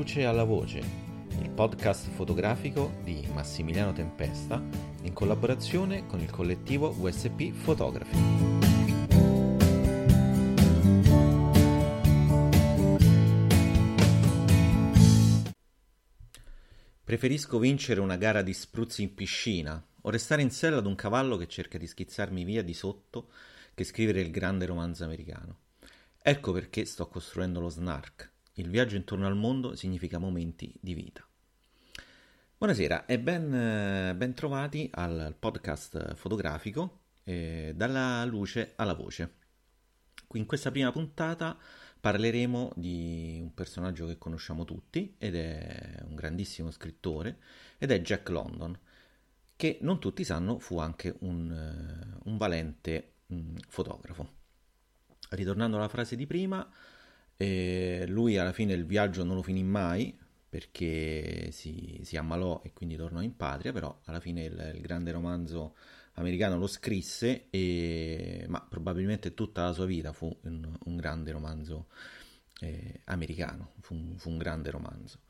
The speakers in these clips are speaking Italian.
luce alla voce, il podcast fotografico di Massimiliano Tempesta in collaborazione con il collettivo USP Photography. Preferisco vincere una gara di spruzzi in piscina o restare in sella ad un cavallo che cerca di schizzarmi via di sotto che scrivere il grande romanzo americano. Ecco perché sto costruendo lo Snark, il viaggio intorno al mondo significa momenti di vita. Buonasera e ben, eh, ben trovati al podcast fotografico eh, Dalla luce alla voce. In questa prima puntata parleremo di un personaggio che conosciamo tutti ed è un grandissimo scrittore ed è Jack London, che non tutti sanno fu anche un, eh, un valente mh, mm, fotografo. Ritornando alla frase di prima, e lui alla fine il viaggio non lo finì mai perché si, si ammalò e quindi tornò in patria, però alla fine il, il grande romanzo americano lo scrisse, e, ma probabilmente tutta la sua vita fu un, un grande romanzo eh, americano, fu fu un, grande romanzo.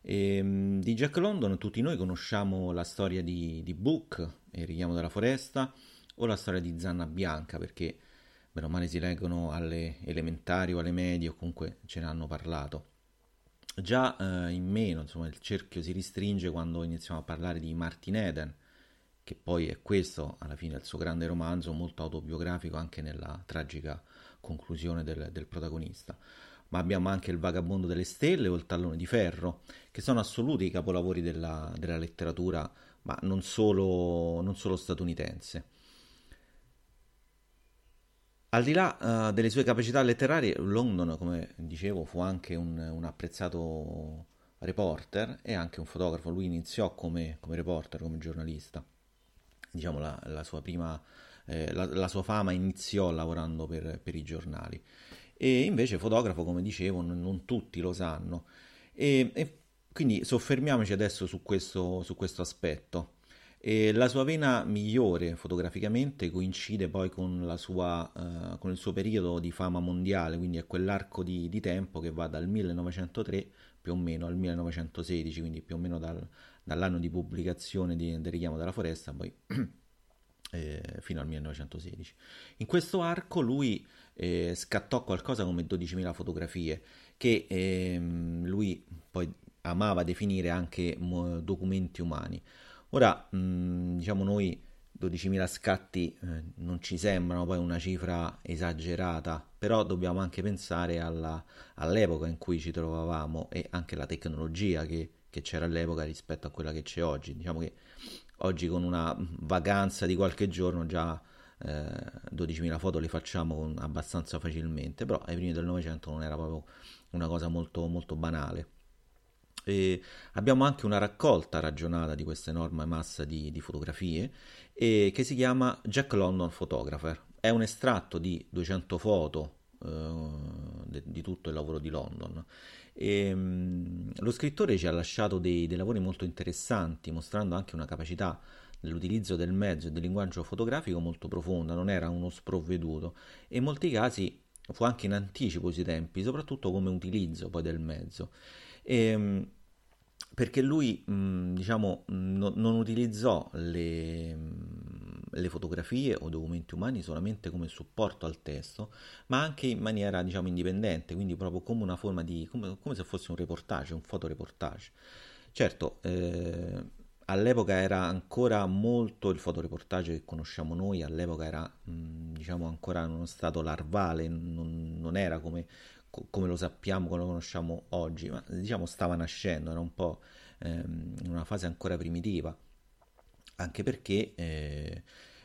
E, ehm, di Jack London tutti noi conosciamo la storia di, di Book, Il richiamo della foresta, o la storia di Zanna Bianca, perché bene o male si leggono alle elementari o alle medie o comunque ce ne hanno parlato. Già eh, in meno, insomma, il cerchio si restringe quando iniziamo a parlare di Martin Eden, che poi è questo, alla fine, il suo grande romanzo, molto autobiografico anche nella tragica conclusione del, del protagonista. Ma abbiamo anche Il vagabondo delle stelle o Il tallone di ferro, che sono assoluti capolavori della, della letteratura, ma non solo, non solo statunitense. Al di là uh, delle sue capacità letterarie, London, come dicevo, fu anche un, un apprezzato reporter e anche un fotografo. Lui iniziò come, come reporter, come giornalista. Diciamo la, la sua prima, eh, la, la, sua fama iniziò lavorando per, per, i giornali. E invece fotografo, come dicevo, non, non tutti lo sanno. E, e, quindi soffermiamoci adesso su questo, su questo aspetto. E la sua vena migliore fotograficamente coincide poi con, sua, uh, con, il suo periodo di fama mondiale, quindi è quell'arco di, di, tempo che va dal 1903 più o meno al 1916, quindi più o meno dal, dall'anno di pubblicazione di, del richiamo della foresta poi, eh, fino al 1916. In questo arco lui eh, scattò qualcosa come 12.000 fotografie che ehm, lui poi amava definire anche documenti umani. Ora, mh, mm, diciamo noi 12.000 scatti eh, non ci sembrano poi una cifra esagerata, però dobbiamo anche pensare alla, all'epoca in cui ci trovavamo e anche alla tecnologia che, che, c'era all'epoca rispetto a quella che c'è oggi. Diciamo che oggi con una vacanza di qualche giorno già eh, 12.000 foto le facciamo abbastanza facilmente, però ai primi del Novecento non era proprio una cosa molto, molto banale. E abbiamo anche una raccolta ragionata di questa enorme massa di, di fotografie e, che si chiama Jack London Photographer. È un estratto di 200 foto eh, di tutto il lavoro di London. E, mh, lo scrittore ci ha lasciato dei, dei lavori molto interessanti, mostrando anche una capacità nell'utilizzo del mezzo e del linguaggio fotografico molto profonda, non era uno sprovveduto e in molti casi fu anche in anticipo sui tempi, soprattutto come utilizzo poi del mezzo. E, ehm, perché lui, mh, diciamo, no, non utilizzò le, le, fotografie o documenti umani solamente come supporto al testo, ma anche in maniera, diciamo, indipendente, quindi proprio come una forma di, come, come se fosse un reportage, un fotoreportage. Certo, eh, all'epoca era ancora molto il fotoreportage che conosciamo noi, all'epoca era, mh, diciamo, ancora in uno stato larvale, non, non era come come lo sappiamo, come lo conosciamo oggi, ma diciamo stava nascendo, era un po' ehm, in una fase ancora primitiva, anche perché eh,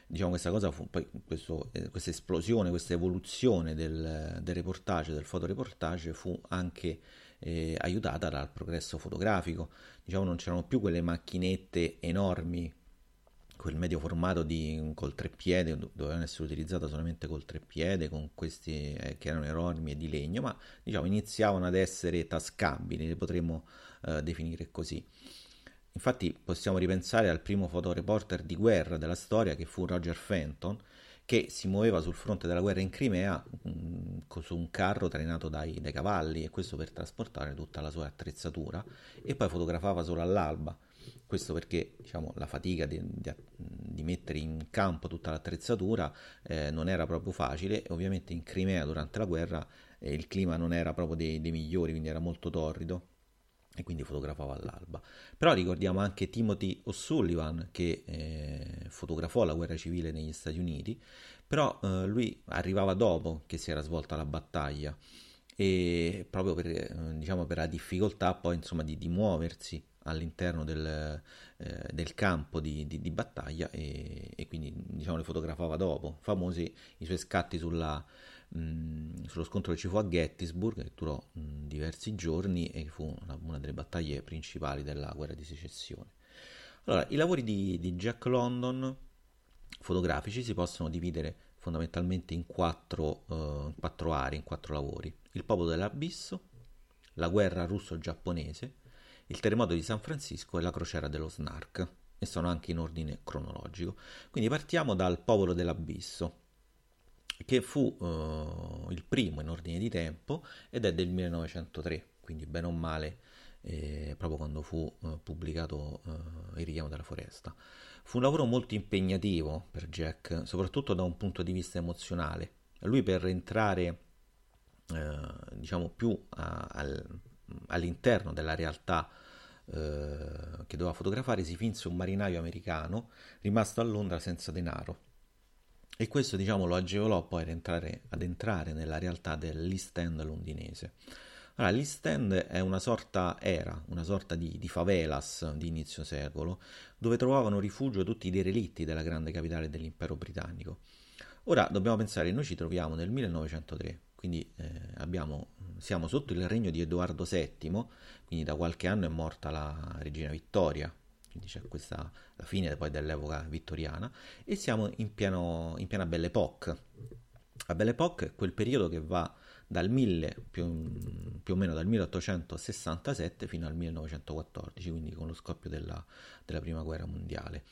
diciamo questa cosa fu poi questo, eh, questa esplosione, questa evoluzione del, del reportage, del fotoreportage fu anche eh, aiutata dal progresso fotografico, diciamo non c'erano più quelle macchinette enormi quel medio formato di, col treppiede dovevano essere utilizzate solamente col treppiede con questi eh, che erano enormi e di legno ma diciamo iniziavano ad essere tascabili le potremmo eh, definire così infatti possiamo ripensare al primo fotoreporter di guerra della storia che fu Roger Fenton che si muoveva sul fronte della guerra in Crimea mh, mm, su un carro trainato dai, dai, cavalli e questo per trasportare tutta la sua attrezzatura e poi fotografava solo all'alba. Questo perché diciamo, la fatica di, di, di, mettere in campo tutta l'attrezzatura eh, non era proprio facile. E ovviamente in Crimea durante la guerra eh, il clima non era proprio dei, dei migliori, quindi era molto torrido e quindi fotografava all'alba. Però ricordiamo anche Timothy O'Sullivan che eh, fotografò la guerra civile negli Stati Uniti, però eh, lui arrivava dopo che si era svolta la battaglia e proprio per, eh, diciamo, per la difficoltà poi insomma di, di muoversi all'interno del, eh, del campo di, di, di battaglia e, e, quindi diciamo le fotografava dopo. Famosi i suoi scatti sulla, mh, sullo scontro che ci fu a Gettysburg, che durò mh, diversi giorni e fu una, una, delle battaglie principali della guerra di secessione. Allora, i lavori di, di Jack London fotografici si possono dividere fondamentalmente in quattro, uh, quattro aree, in quattro lavori. Il popolo dell'abisso, la guerra russo-giapponese, il terremoto di San Francisco e la crociera dello Snark, e sono anche in ordine cronologico. Quindi partiamo dal popolo dell'abisso, che fu uh, il primo in ordine di tempo ed è del 1903, quindi bene o male eh, proprio quando fu uh, pubblicato uh, Il richiamo della foresta. Fu un lavoro molto impegnativo per Jack, soprattutto da un punto di vista emozionale. Lui per entrare diciamo più a, al, all'interno della realtà eh, che doveva fotografare si finse un marinaio americano rimasto a Londra senza denaro. E questo diciamo lo agevolò poi ad entrare, ad entrare nella realtà dell'East End londinese. Allora, l'East End è una sorta, era una sorta di, di, favelas di inizio secolo, dove trovavano rifugio tutti i derelitti della grande capitale dell'impero britannico. Ora dobbiamo pensare, noi ci troviamo nel 1903, quindi eh, abbiamo, siamo sotto il regno di Edoardo VII, quindi da qualche anno è morta la regina Vittoria, quindi c'è questa la fine poi dell'epoca vittoriana, e siamo in, pieno, in piena Belle Époque. La Belle Époque è quel periodo che va dal 1000, più, più, o meno dal 1867 fino al 1914, quindi con lo scoppio della, della prima guerra mondiale.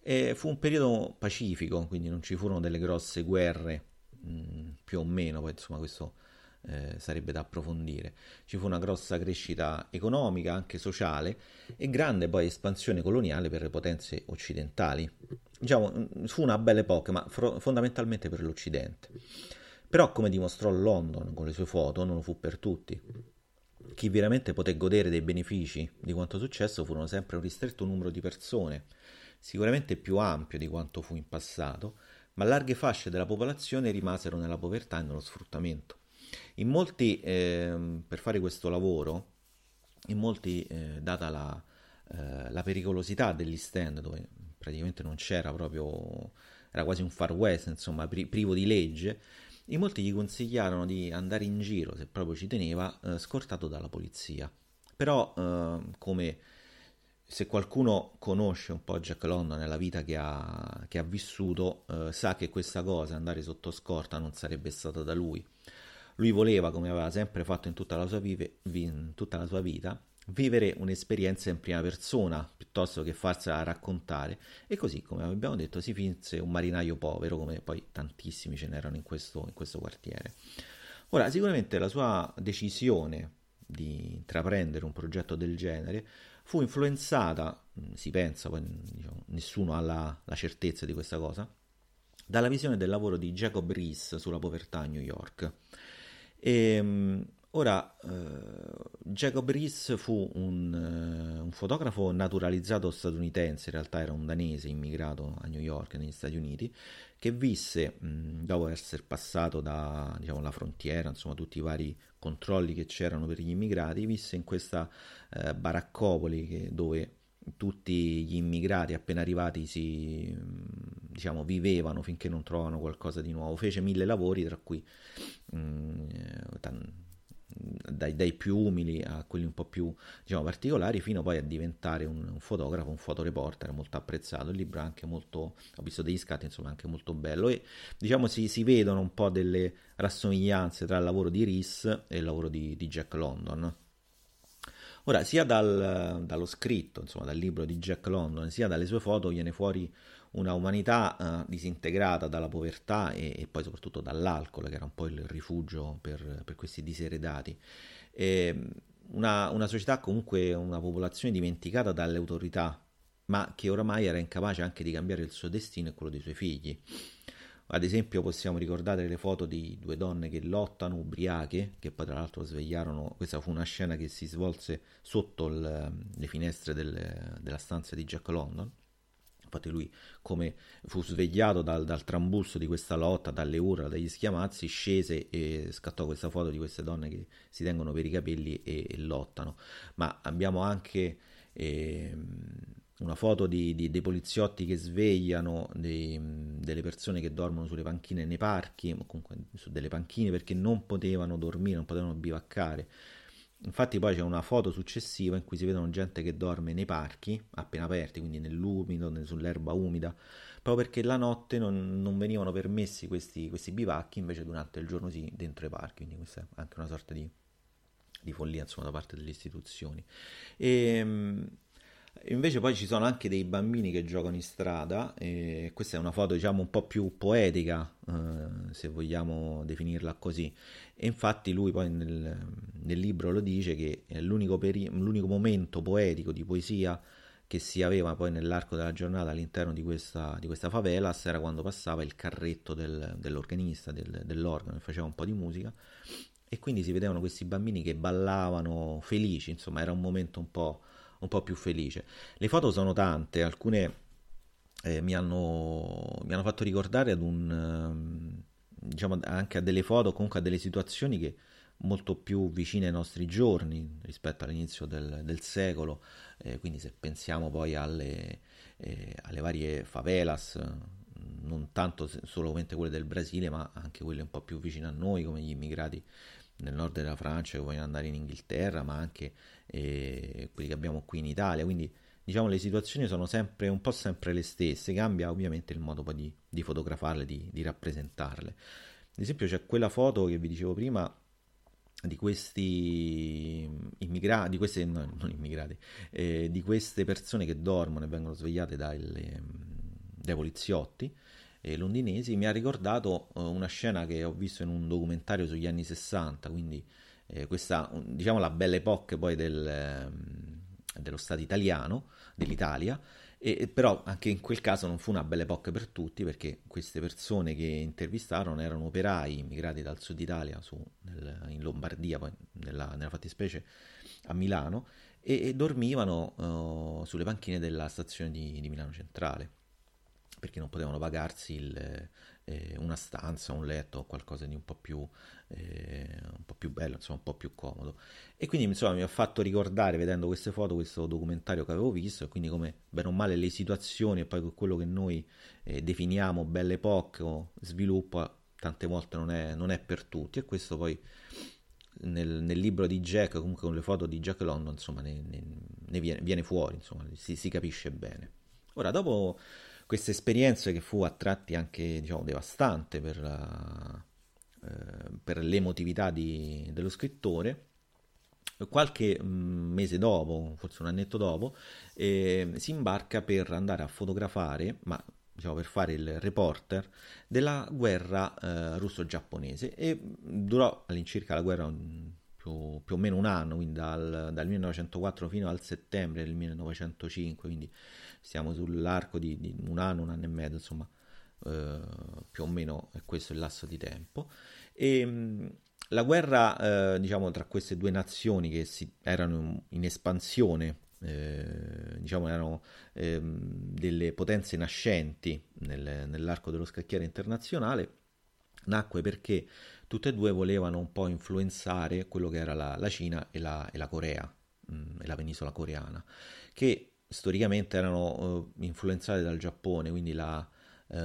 E fu un periodo pacifico, quindi non ci furono delle grosse guerre Mm, più o meno, poi insomma questo eh, sarebbe da approfondire. Ci fu una grossa crescita economica, anche sociale, e grande poi espansione coloniale per le potenze occidentali. Diciamo, mm, fu una bella epoca, ma fro- fondamentalmente per l'Occidente. Però, come dimostrò London con le sue foto, non lo fu per tutti. Chi veramente poté godere dei benefici di quanto successo furono sempre un ristretto numero di persone, sicuramente più ampio di quanto fu in passato, ma larghe fasce della popolazione rimasero nella povertà e nello sfruttamento. In molti, eh, per fare questo lavoro, in molti, eh, data la, eh, la, pericolosità degli stand, dove praticamente non c'era proprio, era quasi un far west, insomma, pri- privo di legge, in molti gli consigliarono di andare in giro, se proprio ci teneva, eh, scortato dalla polizia. Però, eh, come se qualcuno conosce un po' Jack London nella vita che ha, che ha vissuto, eh, sa che questa cosa, andare sotto scorta, non sarebbe stata da lui. Lui voleva, come aveva sempre fatto in tutta la sua, vive, in tutta la sua vita, vivere un'esperienza in prima persona piuttosto che farsela raccontare e così come abbiamo detto si finse un marinaio povero come poi tantissimi ce n'erano in questo, in questo quartiere ora sicuramente la sua decisione di intraprendere un progetto del genere fu influenzata, mm, si pensa, poi diciamo, nessuno ha la, la, certezza di questa cosa, dalla visione del lavoro di Jacob Rees sulla povertà a New York. E, ehm, ora, eh, Jacob Rees fu un, eh, un, fotografo naturalizzato statunitense, in realtà era un danese immigrato a New York, negli Stati Uniti, che visse, mh, dopo essere passato dalla diciamo, frontiera, insomma tutti i vari controlli che c'erano per gli immigrati, visse in questa eh, baraccopoli che, dove tutti gli immigrati appena arrivati si diciamo vivevano finché non trovavano qualcosa di nuovo. Fece mille lavori tra cui dai, dai, più umili a quelli un po' più diciamo, particolari, fino poi a diventare un, un, fotografo, un fotoreporter molto apprezzato. Il libro è anche molto, ho visto degli scatti, insomma, anche molto bello. E diciamo si, si vedono un po' delle rassomiglianze tra il lavoro di Rees e il lavoro di, di Jack London. Ora, sia dal, dallo scritto, insomma, dal libro di Jack London, sia dalle sue foto viene fuori una umanità uh, disintegrata dalla povertà e, e, poi soprattutto dall'alcol, che era un po' il rifugio per, per questi diseredati. E una, una società comunque, una popolazione dimenticata dalle autorità, ma che oramai era incapace anche di cambiare il suo destino e quello dei suoi figli. Ad esempio possiamo ricordare le foto di due donne che lottano ubriache, che poi tra l'altro svegliarono, questa fu una scena che si svolse sotto il, le finestre del, della stanza di Jack London. Infatti lui, come fu svegliato dal, dal trambusto di questa lotta, dalle urla, dagli schiamazzi, scese e scattò questa foto di queste donne che si tengono per i capelli e, e lottano. Ma abbiamo anche... Eh, una foto di, di, dei poliziotti che svegliano dei, delle persone che dormono sulle panchine nei parchi, comunque su delle panchine perché non potevano dormire, non potevano bivaccare. Infatti poi c'è una foto successiva in cui si vedono gente che dorme nei parchi appena aperti, quindi nell'umido, sull'erba umida, proprio perché la notte non, non venivano permessi questi, questi, bivacchi, invece durante il giorno sì, dentro i parchi, quindi questa è anche una sorta di, di follia insomma, da parte delle istituzioni. E, ehm, Invece poi ci sono anche dei bambini che giocano in strada e questa è una foto diciamo un po' più poetica, eh, se vogliamo definirla così. E infatti lui poi nel, nel libro lo dice che l'unico, peri- l'unico, momento poetico di poesia che si aveva poi nell'arco della giornata all'interno di questa, di questa favela era quando passava il carretto del, dell'organista, del, dell'organo, che faceva un po' di musica e quindi si vedevano questi bambini che ballavano felici, insomma era un momento un po' un po' più felice. Le foto sono tante, alcune eh, mi, hanno, mi, hanno, fatto ricordare ad un, ehm, diciamo anche a delle foto, comunque a delle situazioni che molto più vicine ai nostri giorni rispetto all'inizio del, del secolo, eh, quindi se pensiamo poi alle, eh, alle varie favelas, non tanto solamente quelle del Brasile, ma anche quelle un po' più vicine a noi, come gli immigrati nel nord della Francia che vogliono andare in Inghilterra, ma anche eh, quelli che abbiamo qui in Italia. Quindi diciamo le situazioni sono sempre un po' sempre le stesse, cambia ovviamente il modo di, di fotografarle, di, di rappresentarle. Ad esempio c'è quella foto che vi dicevo prima di questi immigrati, di queste, no, non immigrati, eh, di queste persone che dormono e vengono svegliate dai, dai poliziotti eh, londinesi, mi ha ricordato eh, una scena che ho visto in un documentario sugli anni 60, quindi eh, questa, diciamo, la belle époque poi del, ehm, dello Stato italiano, dell'Italia, e, però anche in quel caso non fu una belle époque per tutti perché queste persone che intervistarono erano operai immigrati dal sud Italia su, nel, in Lombardia, poi nella, nella fattispecie a Milano, e, e dormivano uh, sulle panchine della stazione di, di Milano Centrale perché non potevano pagarsi il, eh, una stanza, un letto o qualcosa di un po' più, eh, un po' più bello, insomma un po' più comodo. E quindi insomma mi ha fatto ricordare vedendo queste foto questo documentario che avevo visto e quindi come bene o male le situazioni e poi quello che noi eh, definiamo belle epoche o sviluppo tante volte non è, non è per tutti e questo poi nel, nel, libro di Jack, comunque con le foto di Jack London, insomma, ne, ne, ne viene, viene, fuori, insomma, si, si, capisce bene. Ora, dopo questa esperienza che fu a tratti anche diciamo, devastante per, la, eh, per l'emotività di, dello scrittore, qualche mm, mese dopo, forse un annetto dopo, eh, si imbarca per andare a fotografare, ma diciamo per fare il reporter della guerra eh, russo-giapponese. E durò all'incirca la guerra più, più, o meno un anno, quindi dal, dal 1904 fino al settembre del 1905, quindi stiamo sull'arco di, di un anno, un anno e mezzo, insomma, eh, più o meno è questo il lasso di tempo. E la guerra, eh, diciamo, tra queste due nazioni che si, erano in espansione, eh, diciamo, erano ehm, delle potenze nascenti nel, nell'arco dello scacchiere internazionale, nacque perché tutte e due volevano un po' influenzare quello che era la, la Cina e la, e la Corea, mh, e la penisola coreana, che storicamente erano uh, influenzate dal Giappone, quindi la, uh,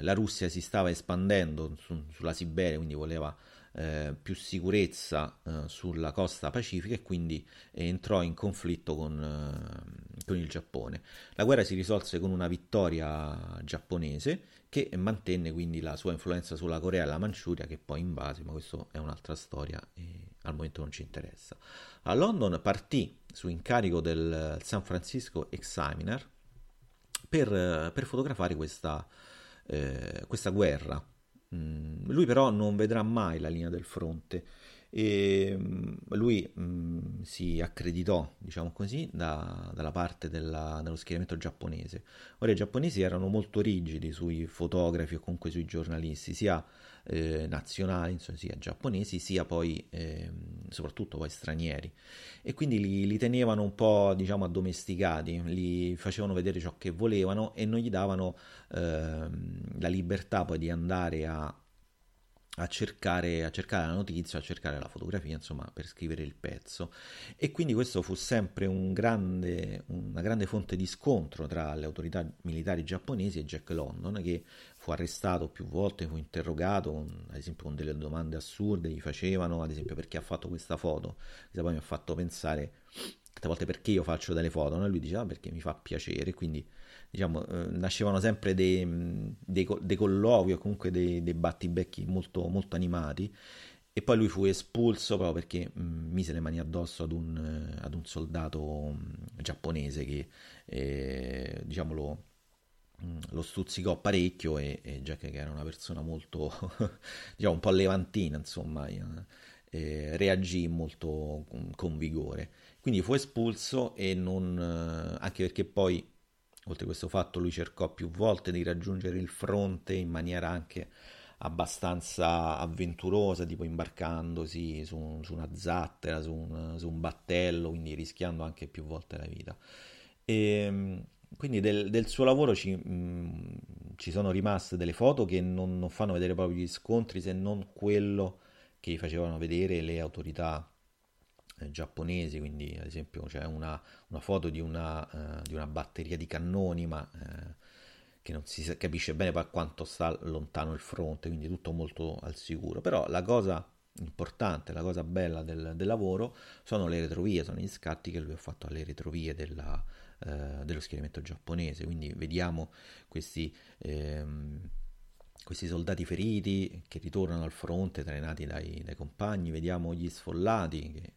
la, Russia si stava espandendo su, sulla Siberia, quindi voleva uh, più sicurezza sulla costa pacifica e quindi entrò in conflitto con, con, il Giappone. La guerra si risolse con una vittoria giapponese che mantenne quindi la sua influenza sulla Corea e la Manciuria che poi invase, ma questa è un'altra storia e al momento non ci interessa. A London partì su incarico del San Francisco Examiner per, per fotografare questa, eh, questa guerra. Mm, lui però non vedrà mai la linea del fronte e mm, lui mh, mm, si accreditò, diciamo così, da, dalla parte della, dello schieramento giapponese. Ora i giapponesi erano molto rigidi sui fotografi o comunque sui giornalisti, sia eh, nazionali, insomma, sia giapponesi, sia poi eh, soprattutto poi stranieri. E quindi li, li, tenevano un po', diciamo, addomesticati, li facevano vedere ciò che volevano e non gli davano eh, la libertà poi di andare a a cercare, a cercare, la notizia, a cercare la fotografia, insomma, per scrivere il pezzo. E quindi questo fu sempre un grande, una grande fonte di scontro tra le autorità militari giapponesi e Jack London, che fu arrestato più volte, fu interrogato, ad esempio con delle domande assurde, gli facevano, ad esempio perché ha fatto questa foto, che poi mi ha fatto pensare, tante volte perché io faccio delle foto, no? e lui diceva ah, perché mi fa piacere, quindi diciamo, eh, nascevano sempre dei, dei, dei, colloqui o comunque dei, dei battibecchi molto, molto, animati. E poi lui fu espulso proprio perché mh, mise le mani addosso ad un, eh, ad un soldato mh, giapponese che eh, diciamo lo, mh, lo, stuzzicò parecchio e, e Jack che era una persona molto diciamo un po' levantina insomma eh, reagì molto con vigore. Quindi fu espulso e non eh, anche perché poi Oltre a questo fatto lui cercò più volte di raggiungere il fronte in maniera anche abbastanza avventurosa, tipo imbarcandosi su, su una zattera, su un, su un, battello, quindi rischiando anche più volte la vita. E, ehm, quindi del, del, suo lavoro ci, mh, mm, ci, sono rimaste delle foto che non, non fanno vedere proprio gli scontri se non quello che gli facevano vedere le autorità giapponesi, quindi ad esempio c'è una, una foto di una, uh, di una, batteria di cannoni, ma uh, che non si capisce bene per quanto sta lontano il fronte, quindi tutto molto al sicuro. Però la cosa importante, la cosa bella del, del lavoro sono le retrovie, sono gli scatti che lui ha fatto alle retrovie della, uh, dello schieramento giapponese, quindi vediamo questi... Ehm, questi soldati feriti che ritornano al fronte trainati dai, dai compagni, vediamo gli sfollati che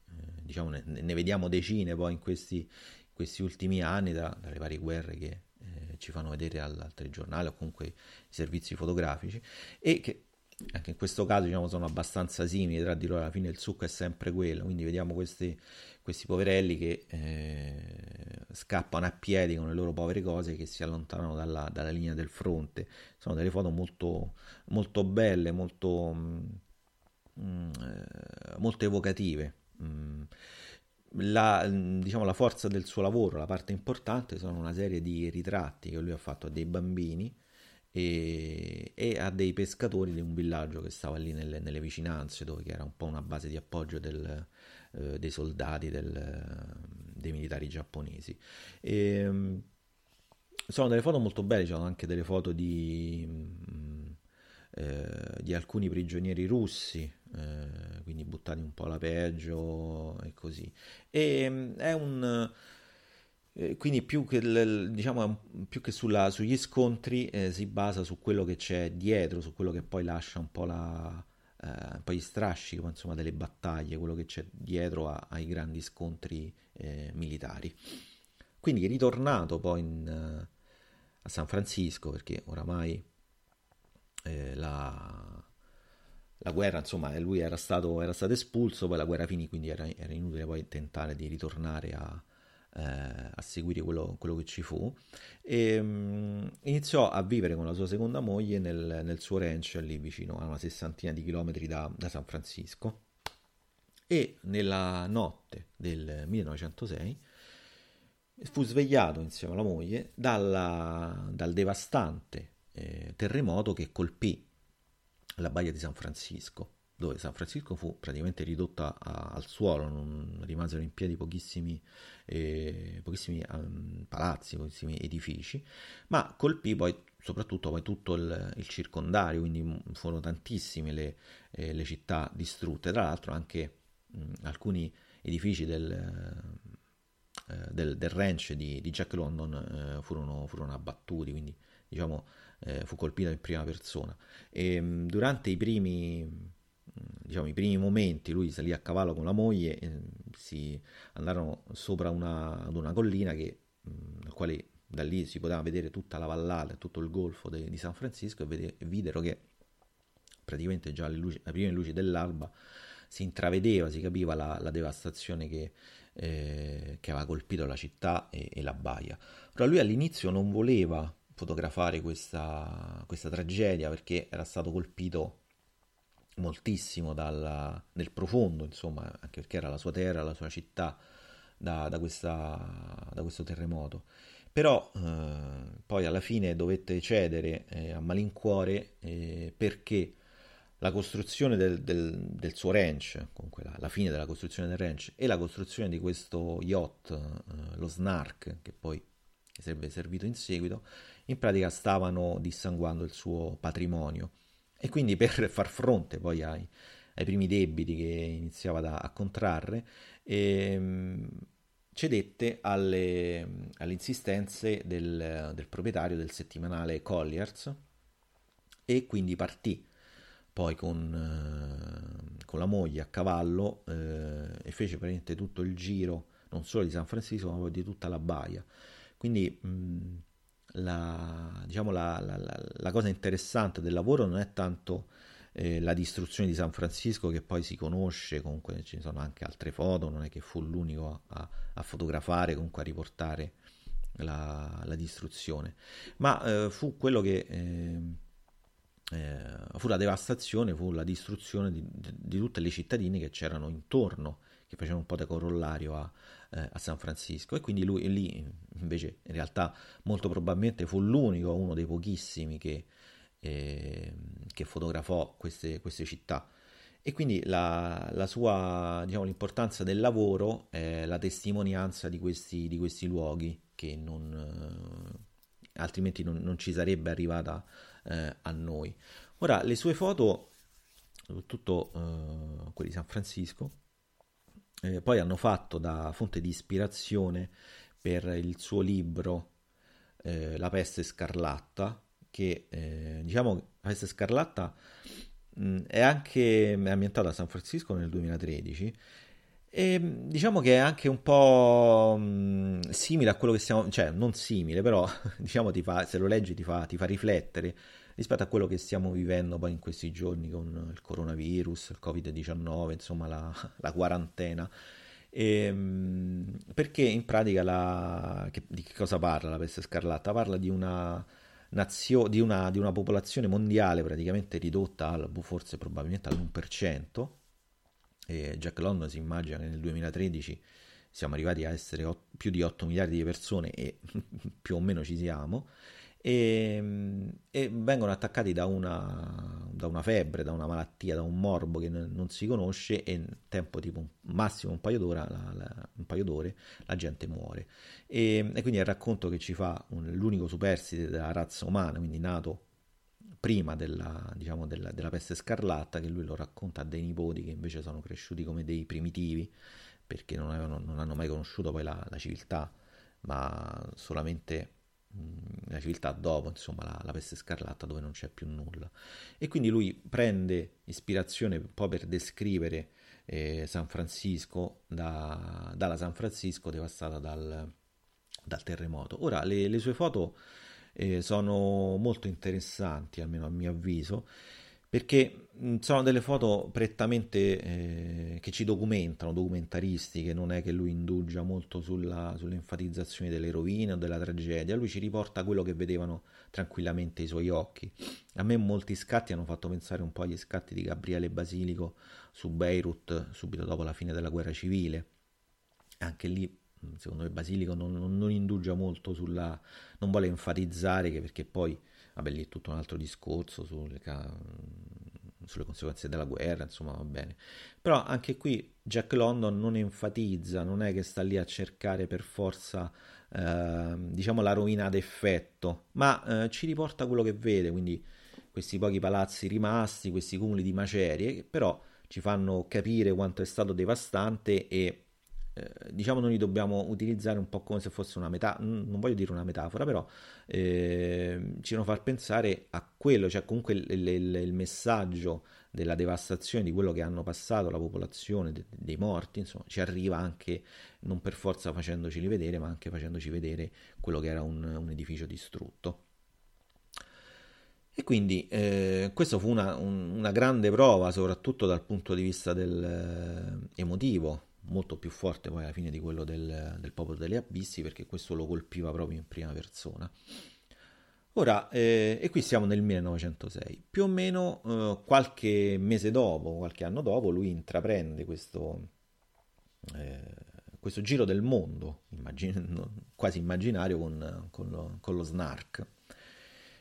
diciamo, ne, ne, vediamo decine poi in questi, questi ultimi anni da, dalle varie guerre che eh, ci fanno vedere al, al telegiornale o comunque i servizi fotografici e che anche in questo caso diciamo, sono abbastanza simili tra di loro, alla fine il succo è sempre quello, quindi vediamo questi, questi poverelli che eh, scappano a piedi con le loro povere cose che si allontanano dalla, dalla linea del fronte. Sono delle foto molto, molto belle, molto, mm, mm eh, molto evocative. Mm, la, diciamo, la forza del suo lavoro, la parte importante, sono una serie di ritratti che lui ha fatto a dei bambini e, e a dei pescatori di un villaggio che stava lì nelle, nelle vicinanze, dove era un po' una base di appoggio del, eh, dei soldati, del, dei militari giapponesi. E, mm, sono delle foto molto belle, ci sono anche delle foto di, mm, eh, di alcuni prigionieri russi eh, quindi buttati un po' alla peggio e così. E mm, è un... Eh, quindi più che, diciamo, più che sulla, sugli scontri eh, si basa su quello che c'è dietro, su quello che poi lascia un po', la, eh, un po gli strascichi insomma, delle battaglie, quello che c'è dietro a, ai grandi scontri eh, militari. Quindi ritornato poi in, eh, a San Francisco perché oramai la, la guerra, insomma, lui era stato, era stato, espulso, poi la guerra finì, quindi era, era inutile poi tentare di ritornare a, eh, a seguire quello, quello, che ci fu. E um, iniziò a vivere con la sua seconda moglie nel, nel, suo ranch lì vicino a una sessantina di chilometri da, da San Francisco. E nella notte del 1906 fu svegliato insieme alla moglie dalla, dal devastante eh, terremoto che colpì la baia di San Francisco, dove San Francisco fu praticamente ridotta a, al suolo, non rimasero in piedi pochissimi, eh, pochissimi um, palazzi, pochissimi edifici, ma colpì poi soprattutto poi tutto il, il circondario, quindi furono tantissime le, eh, le città distrutte, tra l'altro anche mh, alcuni edifici del, eh, del, del ranch di, di Jack London eh, furono, furono abbattuti, quindi diciamo eh, fu colpito in prima persona. E, mm, durante i primi, diciamo, i primi momenti lui salì a cavallo con la moglie, e si andarono sopra una, ad una collina che, nel quale da lì si poteva vedere tutta la vallata, tutto il golfo de, di San Francisco e, vede, e videro che praticamente già alle, luci, alle prime luci dell'alba si intravedeva, si capiva la, la devastazione che, eh, che, aveva colpito la città e, e, la baia. Ora lui all'inizio non voleva fotografare questa, questa tragedia perché era stato colpito moltissimo dalla, nel profondo, insomma, anche perché era la sua terra, la sua città da, da, questa, da questo terremoto. Però eh, poi alla fine dovette cedere eh, a malincuore eh, perché la costruzione del, del, del suo ranch, comunque la, la, fine della costruzione del ranch e la costruzione di questo yacht, eh, lo Snark, che poi sarebbe servito in seguito, in pratica stavano dissanguando il suo patrimonio e quindi per far fronte poi ai, ai primi debiti che iniziava da, a contrarre, ehm, cedette alle, alle insistenze del, del, proprietario del settimanale Colliers e quindi partì poi con, eh, con la moglie a cavallo eh, e fece praticamente tutto il giro non solo di San Francisco ma di tutta la baia. Quindi mh, la, diciamo la, la, la, cosa interessante del lavoro non è tanto eh, la distruzione di San Francisco che poi si conosce, comunque ci sono anche altre foto, non è che fu l'unico a, a fotografare, comunque a riportare la, la distruzione, ma eh, fu quello che eh, eh fu la devastazione, fu la distruzione di, di, tutte le cittadine che c'erano intorno, che facevano un po' da corollario a, eh, a San Francisco e quindi lui lì invece in realtà molto probabilmente fu l'unico, uno dei pochissimi che, eh, che fotografò queste, queste, città e quindi la, la sua, diciamo, l'importanza del lavoro è la testimonianza di questi, di questi luoghi che non, eh, altrimenti non, non, ci sarebbe arrivata eh, a noi. Ora, le sue foto, soprattutto eh, quelle di San Francisco, eh, poi hanno fatto da fonte di ispirazione per il suo libro eh, La peste scarlatta, che eh, diciamo La peste scarlatta mh, è anche è ambientata a San Francisco nel 2013 e diciamo che è anche un po' mh, simile a quello che stiamo, cioè non simile, però diciamo ti fa, se lo leggi ti fa, ti fa riflettere rispetto a quello che stiamo vivendo poi in questi giorni con il coronavirus, il Covid-19, insomma la, la quarantena. E, ehm, perché in pratica la, che, di che cosa parla la peste scarlatta? Parla di una, nazio, di, una, di una popolazione mondiale praticamente ridotta al, forse probabilmente all'1%. E Jack London si immagina che nel 2013 siamo arrivati a essere più di 8 miliardi di persone e più o meno ci siamo e, ehm, e vengono attaccati da una, da una, febbre, da una malattia, da un morbo che non si conosce e in tempo tipo massimo un paio, d'ora, la, la, un paio d'ore la gente muore. E, e, quindi è il racconto che ci fa un, l'unico superstite della razza umana, quindi nato prima della, diciamo, della, della, peste scarlatta, che lui lo racconta a dei nipoti che invece sono cresciuti come dei primitivi, perché non, avevano, non hanno mai conosciuto poi la, la civiltà, ma solamente la civiltà dopo insomma la, la, peste scarlatta dove non c'è più nulla. E quindi lui prende ispirazione un po' per descrivere eh, San Francisco da, dalla San Francisco devastata dal, dal terremoto. Ora le, le sue foto eh, sono molto interessanti almeno a mio avviso perché sono delle foto prettamente eh, che ci documentano, documentaristiche, non è che lui indugia molto sulla, sull'enfatizzazione delle rovine o della tragedia, lui ci riporta quello che vedevano tranquillamente i suoi occhi. A me molti scatti hanno fatto pensare un po' agli scatti di Gabriele Basilico su Beirut subito dopo la fine della guerra civile. Anche lì secondo me Basilico non, non, non indugia molto sulla... non vuole enfatizzare che perché poi vabbè lì è tutto un altro discorso sulle, sulle conseguenze della guerra, insomma va bene. Però anche qui Jack London non enfatizza, non è che sta lì a cercare per forza eh, diciamo la rovina ad effetto, ma eh, ci riporta quello che vede, quindi questi pochi palazzi rimasti, questi cumuli di macerie, che però ci fanno capire quanto è stato devastante e eh, diciamo noi li dobbiamo utilizzare un po' come se fosse una metafora, non voglio dire una metafora, però eh, ci devono far pensare a quello, cioè comunque il, il, il, messaggio della devastazione di quello che hanno passato la popolazione, de, dei morti, insomma, ci arriva anche non per forza facendoci rivedere, ma anche facendoci vedere quello che era un, un edificio distrutto. E quindi eh, questa fu una, un, una, grande prova, soprattutto dal punto di vista del, eh, emotivo, molto più forte poi alla fine di quello del, del popolo degli abissi, perché questo lo colpiva proprio in prima persona. Ora, eh, e qui siamo nel 1906, più o meno eh, qualche mese dopo, qualche anno dopo, lui intraprende questo, eh, questo giro del mondo, immagin- quasi immaginario con, con, lo, con lo SNARK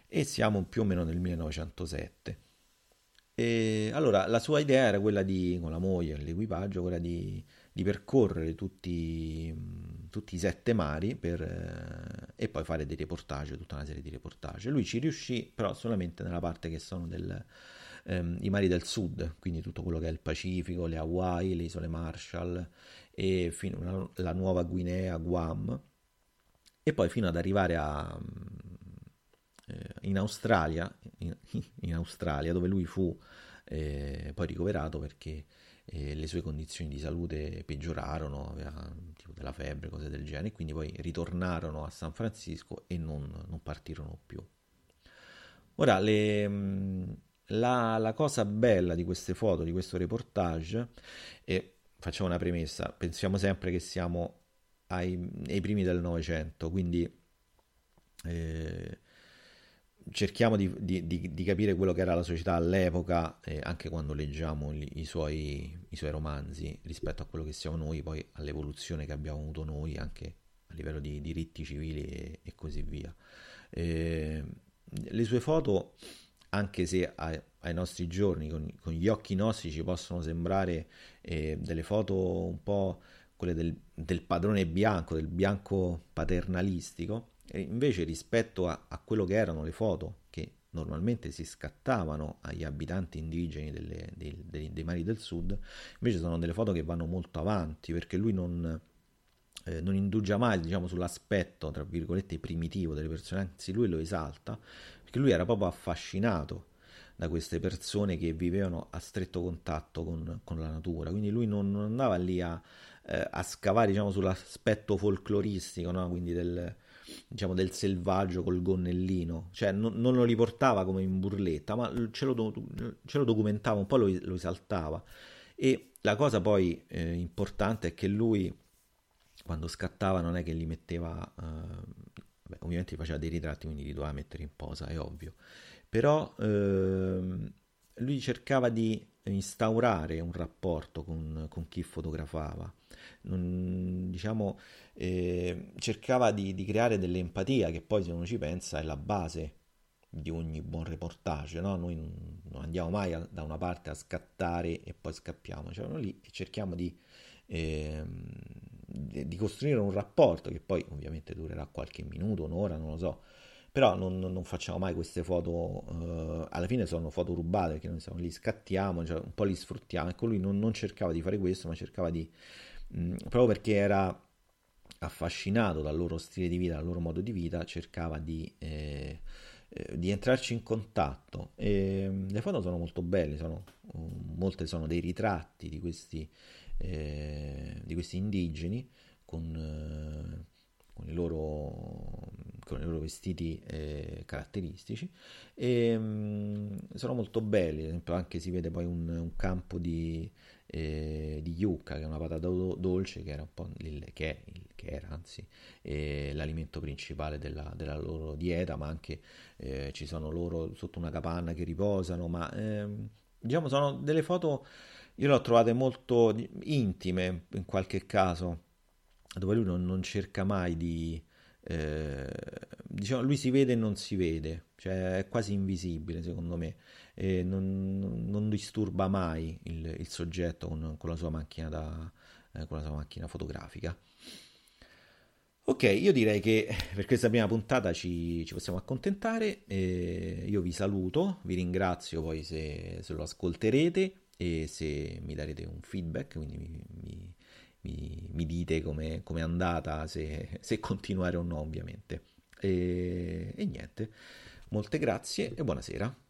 e siamo più o meno nel 1907. E allora la sua idea era quella di, con la moglie e l'equipaggio, quella di, di percorrere tutti, tutti, i sette mari per, eh, e poi fare dei reportage, tutta una serie di reportage. Lui ci riuscì però solamente nella parte che sono del, ehm, i mari del sud, quindi tutto quello che è il Pacifico, le Hawaii, le isole Marshall e fino alla Nuova Guinea, Guam e poi fino ad arrivare a eh, in Australia, in, in, Australia, dove lui fu eh, poi ricoverato perché eh, le sue condizioni di salute peggiorarono, aveva tipo della febbre, cose del genere, quindi poi ritornarono a San Francisco e non, non partirono più. Ora, le, la, la, cosa bella di queste foto, di questo reportage, e facciamo una premessa, pensiamo sempre che siamo ai, ai primi del Novecento, quindi eh, cerchiamo di, di, di, di, capire quello che era la società all'epoca, eh, anche quando leggiamo i, i, suoi, i, suoi, romanzi, rispetto a quello che siamo noi, poi all'evoluzione che abbiamo avuto noi, anche a livello di diritti civili e, e così via. Eh, le sue foto, anche se ai, ai nostri giorni, con, con, gli occhi nostri, ci possono sembrare eh, delle foto un po' quelle del, del padrone bianco, del bianco paternalistico, invece rispetto a, a, quello che erano le foto che normalmente si scattavano agli abitanti indigeni delle, dei, dei, dei, mari del sud, invece sono delle foto che vanno molto avanti perché lui non, eh, non indugia mai diciamo, sull'aspetto, tra virgolette, primitivo delle persone, anzi lui lo esalta, perché lui era proprio affascinato da queste persone che vivevano a stretto contatto con, con la natura, quindi lui non, non andava lì a, eh, a scavare diciamo, sull'aspetto folcloristico, no? quindi del, diciamo, del selvaggio col gonnellino, cioè non, non, lo riportava come in burletta, ma ce lo, ce lo documentava, un po' lo, lo, esaltava. E la cosa poi eh, importante è che lui, quando scattava, non è che li metteva, eh, beh, ovviamente faceva dei ritratti, quindi li doveva mettere in posa, è ovvio, però eh, lui cercava di instaurare un rapporto con, con chi fotografava non, diciamo, eh, cercava di, di, creare dell'empatia che poi se uno ci pensa è la base di ogni buon reportage, no? Noi non, andiamo mai a, da una parte a scattare e poi scappiamo, cioè lì e cerchiamo di, eh, di, costruire un rapporto che poi ovviamente durerà qualche minuto, un'ora, non lo so, però non, non facciamo mai queste foto, eh, alla fine sono foto rubate perché noi siamo lì, scattiamo, cioè un po' li sfruttiamo, ecco lui non, non cercava di fare questo, ma cercava di Mm, proprio perché era affascinato dal loro stile di vita, dal loro modo di vita, cercava di, eh, eh, di entrarci in contatto. E, mm, le foto sono molto belle, sono, um, molte sono dei ritratti di questi, eh, di questi indigeni con, eh, con, i loro, con, i loro, vestiti eh, caratteristici e um, sono molto belli, anche si vede poi un, un campo di eh, di yucca, che è una patata do- dolce, che era, il, che, è, il, che era anzi eh, l'alimento principale della, della, loro dieta, ma anche eh, ci sono loro sotto una capanna che riposano, ma ehm, diciamo sono delle foto, io le ho trovate molto intime in qualche caso, dove lui non, non cerca mai di... Eh, diciamo, lui si vede e non si vede, cioè è quasi invisibile secondo me e non, non disturba mai il, il soggetto con, con, la sua macchina da, eh, con la sua macchina fotografica. Ok, io direi che per questa prima puntata ci, ci possiamo accontentare. Eh, io vi saluto, vi ringrazio poi se, se, lo ascolterete e se mi darete un feedback, quindi mi, mi, mi, mi dite come è andata, se, se, continuare o no ovviamente. E, e niente, molte grazie e buonasera.